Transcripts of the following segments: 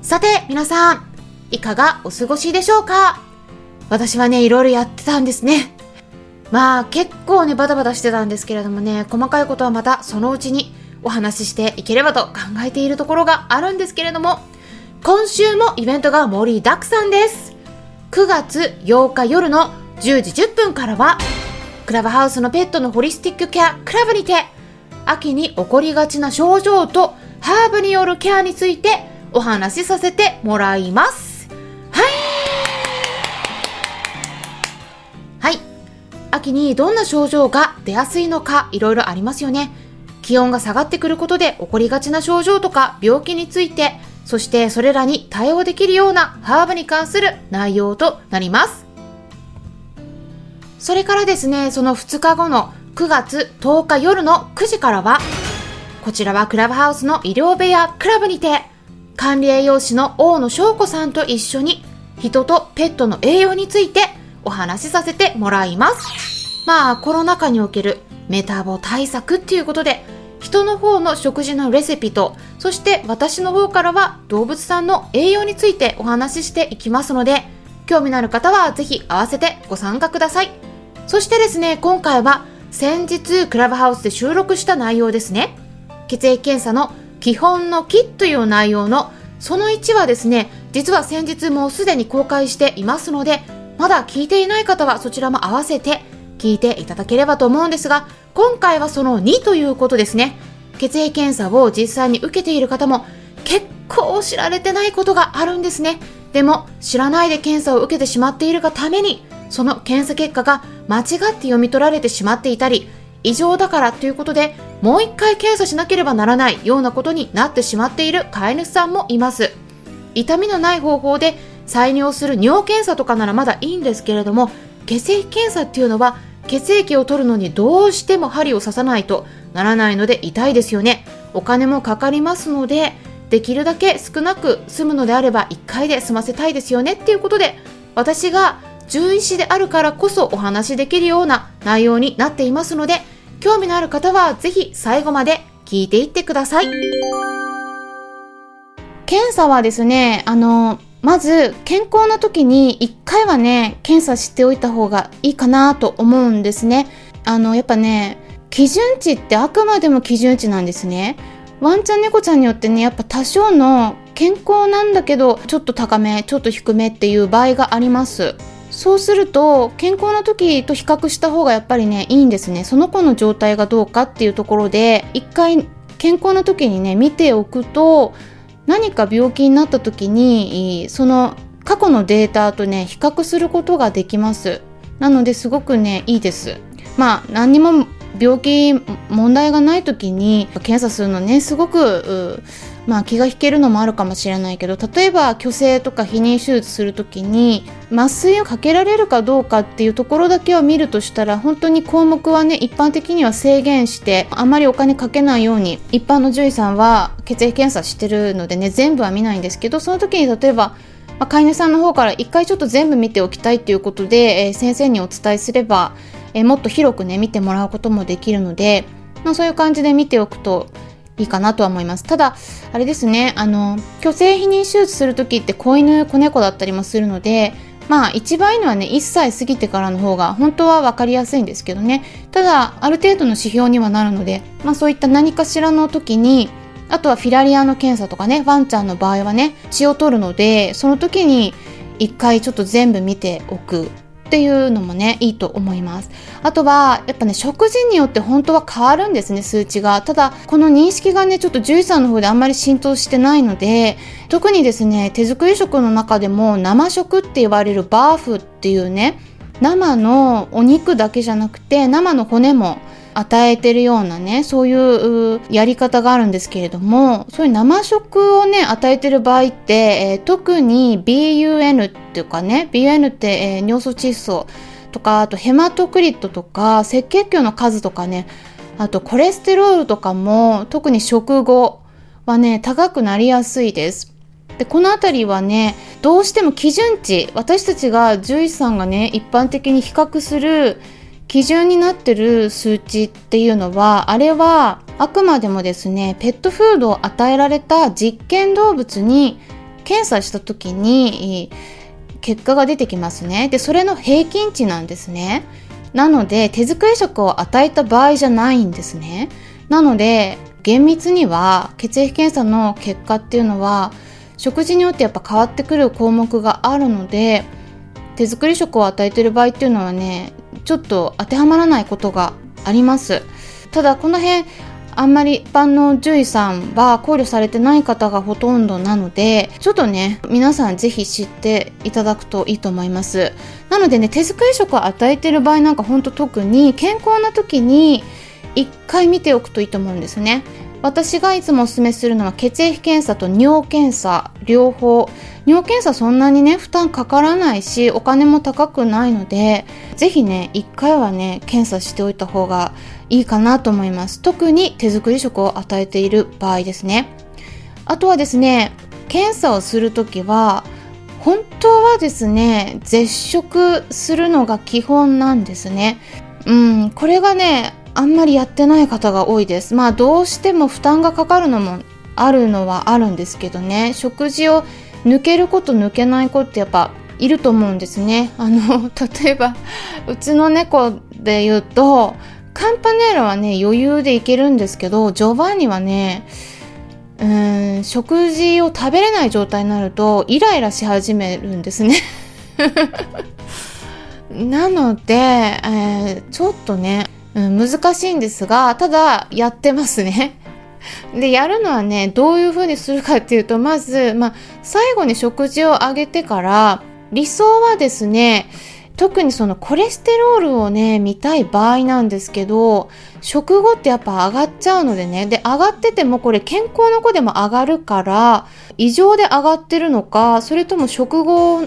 さて皆さん、いかがお過ごしでしょうか？私はね、いろいろやってたんですね。まあ結構ね、バタバタしてたんですけれどもね、細かいことはまたそのうちにお話ししていければと考えているところがあるんですけれども、今週もイベントが盛りだくさんです。9月8日夜の10時10分からは、クラブハウスのペットのホリスティックケアクラブにて、秋に起こりがちな症状とハーブによるケアについてお話しさせてもらいます。はいはい。秋にどんな症状が出やすいのかいろいろありますよね。気温が下がってくることで起こりがちな症状とか病気について、そしてそれらに対応できるようなハーブに関する内容となります。それからですね、その2日後の9月10日夜の9時からは、こちらはクラブハウスの医療部屋クラブにて、管理栄養士の大野翔子さんと一緒に、人とペットの栄養についてお話しさせてもらいます。まあ、コロナ禍におけるメタボ対策っていうことで、人の方の食事のレシピと、そして私の方からは動物さんの栄養についてお話ししていきますので、興味のある方はぜひ合わせてご参加ください。そしてですね、今回は先日クラブハウスで収録した内容ですね血液検査の基本の木という内容のその1はですね実は先日もうすでに公開していますのでまだ聞いていない方はそちらも合わせて聞いていただければと思うんですが今回はその2ということですね。血液検査を実際に受けている方も結構知られてないことがあるんですね。でも知らないで検査を受けてしまっているがためにその検査結果が間違って読み取られてしまっていたり、異常だからということで、もう一回検査しなければならないようなことになってしまっている飼い主さんもいます。痛みのない方法で採尿する尿検査とかならまだいいんですけれども、血液検査っていうのは血液を取るのにどうしても針を刺さないとならないので痛いですよね。お金もかかりますので、できるだけ少なく済むのであれば1回で済ませたいですよねっていうことで、私が獣医師であるからこそお話しできるような内容になっていますので、興味のある方はぜひ最後まで聞いていってください。検査はですね、あの、まず健康な時に一回はね、検査しておいた方がいいかなと思うんですね。あの、やっぱね、基準値ってあくまでも基準値なんですね。ワンちゃん猫ちゃんによってね、やっぱ多少の健康なんだけど、ちょっと高め、ちょっと低めっていう場合があります。そうすると健康な時と比較した方がやっぱりねいいんですね。その子の状態がどうかっていうところで一回健康な時にね見ておくと何か病気になった時にその過去のデータとね比較することができます。なのですごくねいいです。まあ何にも病気問題がない時に検査するのねすごくまあ気が引けるのもあるかもしれないけど例えば虚勢とか避妊手術する時に麻酔をかけられるかどうかっていうところだけを見るとしたら本当に項目はね一般的には制限してあまりお金かけないように一般の獣医さんは血液検査してるのでね全部は見ないんですけどその時に例えばまあ、飼い主さんの方から一回ちょっと全部見ておきたいっていうことで、えー、先生にお伝えすれば、えー、もっと広くね見てもらうこともできるので、まあ、そういう感じで見ておくといいかなとは思います。ただ、あれですね、あの、虚勢避妊手術するときって子犬、子猫だったりもするので、まあ一番いいのはね、1歳過ぎてからの方が本当は分かりやすいんですけどね。ただ、ある程度の指標にはなるので、まあそういった何かしらの時に、あとはフィラリアの検査とかね、ワンちゃんの場合はね、血を取るので、その時に一回ちょっと全部見ておくっていうのもね、いいと思います。あとは、やっぱね、食事によって本当は変わるんですね、数値が。ただ、この認識がね、ちょっと獣医さんの方であんまり浸透してないので、特にですね、手作り食の中でも生食って言われるバーフっていうね、生のお肉だけじゃなくて、生の骨も与えてるようなね、そういうやり方があるんですけれども、そういう生食をね、与えてる場合って、えー、特に BUN っていうかね、BUN って、えー、尿素窒素とか、あとヘマトクリットとか、赤血球の数とかね、あとコレステロールとかも、特に食後はね、高くなりやすいです。で、このあたりはね、どうしても基準値、私たちが獣医さんがね、一般的に比較する基準になってる数値っていうのは、あれはあくまでもですね、ペットフードを与えられた実験動物に検査した時に結果が出てきますね。で、それの平均値なんですね。なので、手作り食を与えた場合じゃないんですね。なので、厳密には血液検査の結果っていうのは食事によってやっぱ変わってくる項目があるので手作り食を与えてる場合っていうのはねちょっと当てはまらないことがあります。ただこの辺あんまり一般の獣医さんは考慮されてない方がほとんどなのでちょっとね皆さんぜひ知っていただくといいと思います。なのでね手作り食を与えてる場合なんかほんと特に健康な時に一回見ておくといいと思うんですね。私がいつもおすすめするのは血液検査と尿検査両方。尿検査そんなにね負担かからないしお金も高くないのでぜひね一回はね検査しておいた方がいいかなと思います。特に手作り食を与えている場合ですね。あとはですね検査をするときは本当はですね絶食するのが基本なんですね。うんこれがねあんまりやってない方が多いです。まあどうしても負担がかかるのもあるのはあるんですけどね食事を抜けること抜けない子ってやっぱいると思うんですね。あの 例えばうちの猫で言うとカンパネーラはね余裕でいけるんですけどジョバンニはねうん食事を食べれない状態になるとイライラし始めるんですね なので、えー、ちょっとねうん、難しいんですが、ただやってますね。で、やるのはね、どういう風にするかっていうと、まず、まあ、最後に食事をあげてから、理想はですね、特にそのコレステロールをね、見たい場合なんですけど、食後ってやっぱ上がっちゃうのでね、で、上がっててもこれ健康の子でも上がるから、異常で上がってるのか、それとも食後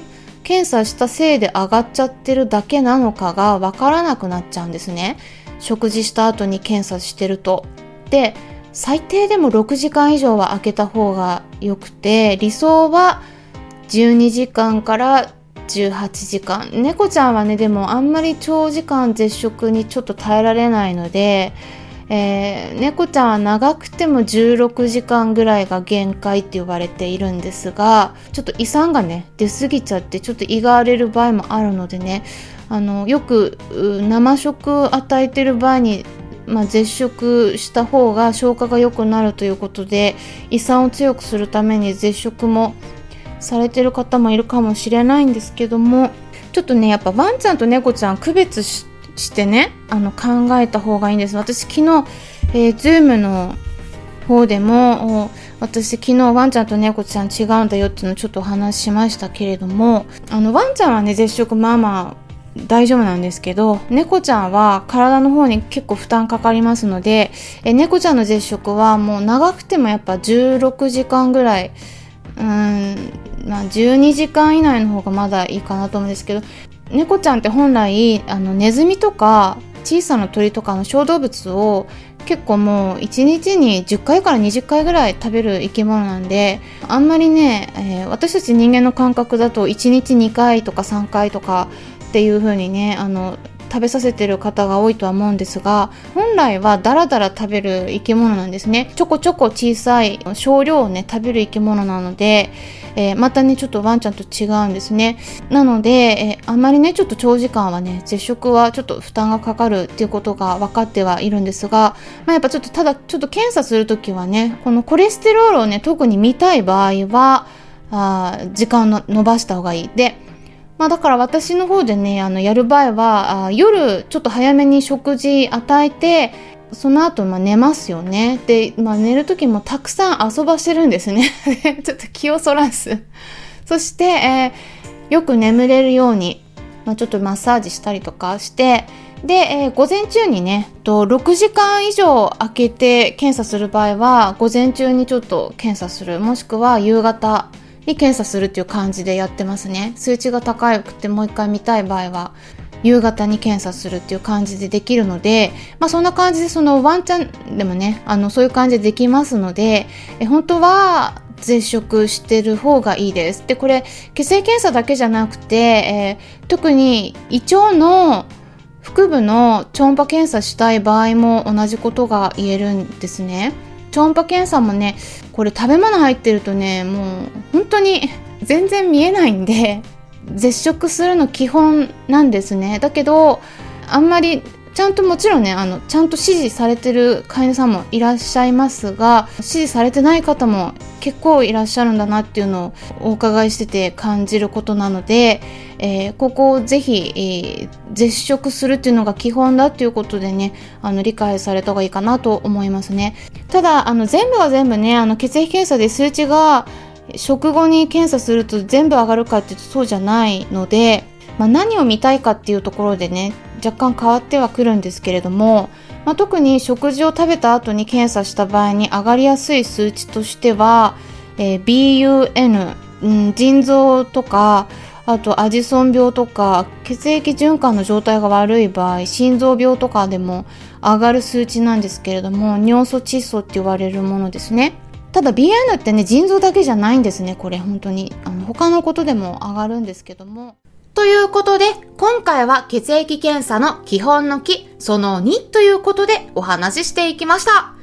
検査したせいで上がっちゃってるだけなのかがわからなくなっちゃうんですね。食事した後に検査してると。で、最低でも6時間以上は空けた方が良くて、理想は12時間から18時間。猫ちゃんはね、でもあんまり長時間絶食にちょっと耐えられないので、えー、猫ちゃんは長くても16時間ぐらいが限界って言われているんですがちょっと胃酸がね出過ぎちゃってちょっと胃が荒れる場合もあるのでねあのよく生食与えてる場合に、まあ、絶食した方が消化が良くなるということで胃酸を強くするために絶食もされてる方もいるかもしれないんですけどもちょっとねやっぱワンちゃんと猫ちゃん区別してねあの考えた方がいいんです。私昨日、えー、ズームの方でも私昨日ワンちゃんと猫ちゃん違うんだよっていうのをちょっとお話ししましたけれどもあのワンちゃんはね絶食まあまあ大丈夫なんですけど猫ちゃんは体の方に結構負担かかりますのでえ猫ちゃんの絶食はもう長くてもやっぱ16時間ぐらいうんまあ12時間以内の方がまだいいかなと思うんですけど猫ちゃんって本来あのネズミとか小さな鳥とかの小動物を結構もう1日に10回から20回ぐらい食べる生き物なんであんまりね、えー、私たち人間の感覚だと1日2回とか3回とかっていう風にねあの食べさせてる方が多いとは思うんですが本来はダラダラ食べる生き物なんですね。ちょこちょこ小さい少量をね食べる生き物なので、えー、またねちょっとワンちゃんと違うんですね。なので、えー、あまりねちょっと長時間はね絶食はちょっと負担がかかるっていうことが分かってはいるんですが、まあ、やっぱちょっとただちょっと検査するときはねこのコレステロールをね特に見たい場合はあ時間を延ばした方がいい。でまあだから私の方でね、あの、やる場合は、あ夜ちょっと早めに食事与えて、その後、まあ寝ますよね。で、まあ寝る時もたくさん遊ばしてるんですね。ちょっと気をそらす。そして、えー、よく眠れるように、まあちょっとマッサージしたりとかして、で、えー、午前中にね、と6時間以上空けて検査する場合は、午前中にちょっと検査する、もしくは夕方に検査するっていう感じでやってますね。数値が高くてもう一回見たい場合は、夕方に検査するっていう感じでできるので、まあそんな感じでそのワンチャンでもね、あのそういう感じでできますので、え本当は絶食してる方がいいです。で、これ血液検査だけじゃなくて、えー、特に胃腸の腹部の超音波検査したい場合も同じことが言えるんですね。超音波検査もね、これ食べ物入ってるとね、もう本当に全然見えないんで、絶食するの基本なんですね。だけど、あんまりちゃんともちろんね、あの、ちゃんと指示されてる飼い主さんもいらっしゃいますが、指示されてない方も結構いらっしゃるんだなっていうのをお伺いしてて感じることなので、えー、ここをぜひ、えー、絶食するっていうのが基本だっていうことでね、あの、理解された方がいいかなと思いますね。ただ、あの、全部が全部ね、あの、血液検査で数値が食後に検査すると全部上がるかっていうとそうじゃないので、まあ、何を見たいかっていうところでね若干変わってはくるんですけれども、まあ、特に食事を食べた後に検査した場合に上がりやすい数値としては、えー、BUN、うん、腎臓とかあとアジソン病とか血液循環の状態が悪い場合心臓病とかでも上がる数値なんですけれども尿素窒素って言われるものですね。ただ BN ってね腎臓だけじゃないんですねこれ。本当に。あの他のことでも上がるんですけども。ということで、今回は血液検査の基本の木、その2ということでお話ししていきました。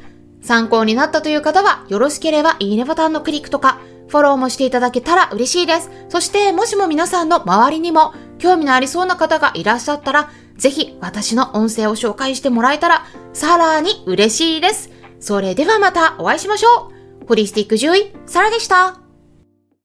参考になったという方は、よろしければいいねボタンのクリックとか、フォローもしていただけたら嬉しいです。そして、もしも皆さんの周りにも興味のありそうな方がいらっしゃったら、ぜひ私の音声を紹介してもらえたら、さらに嬉しいです。それではまたお会いしましょう。ホリスティック獣医、サラでした。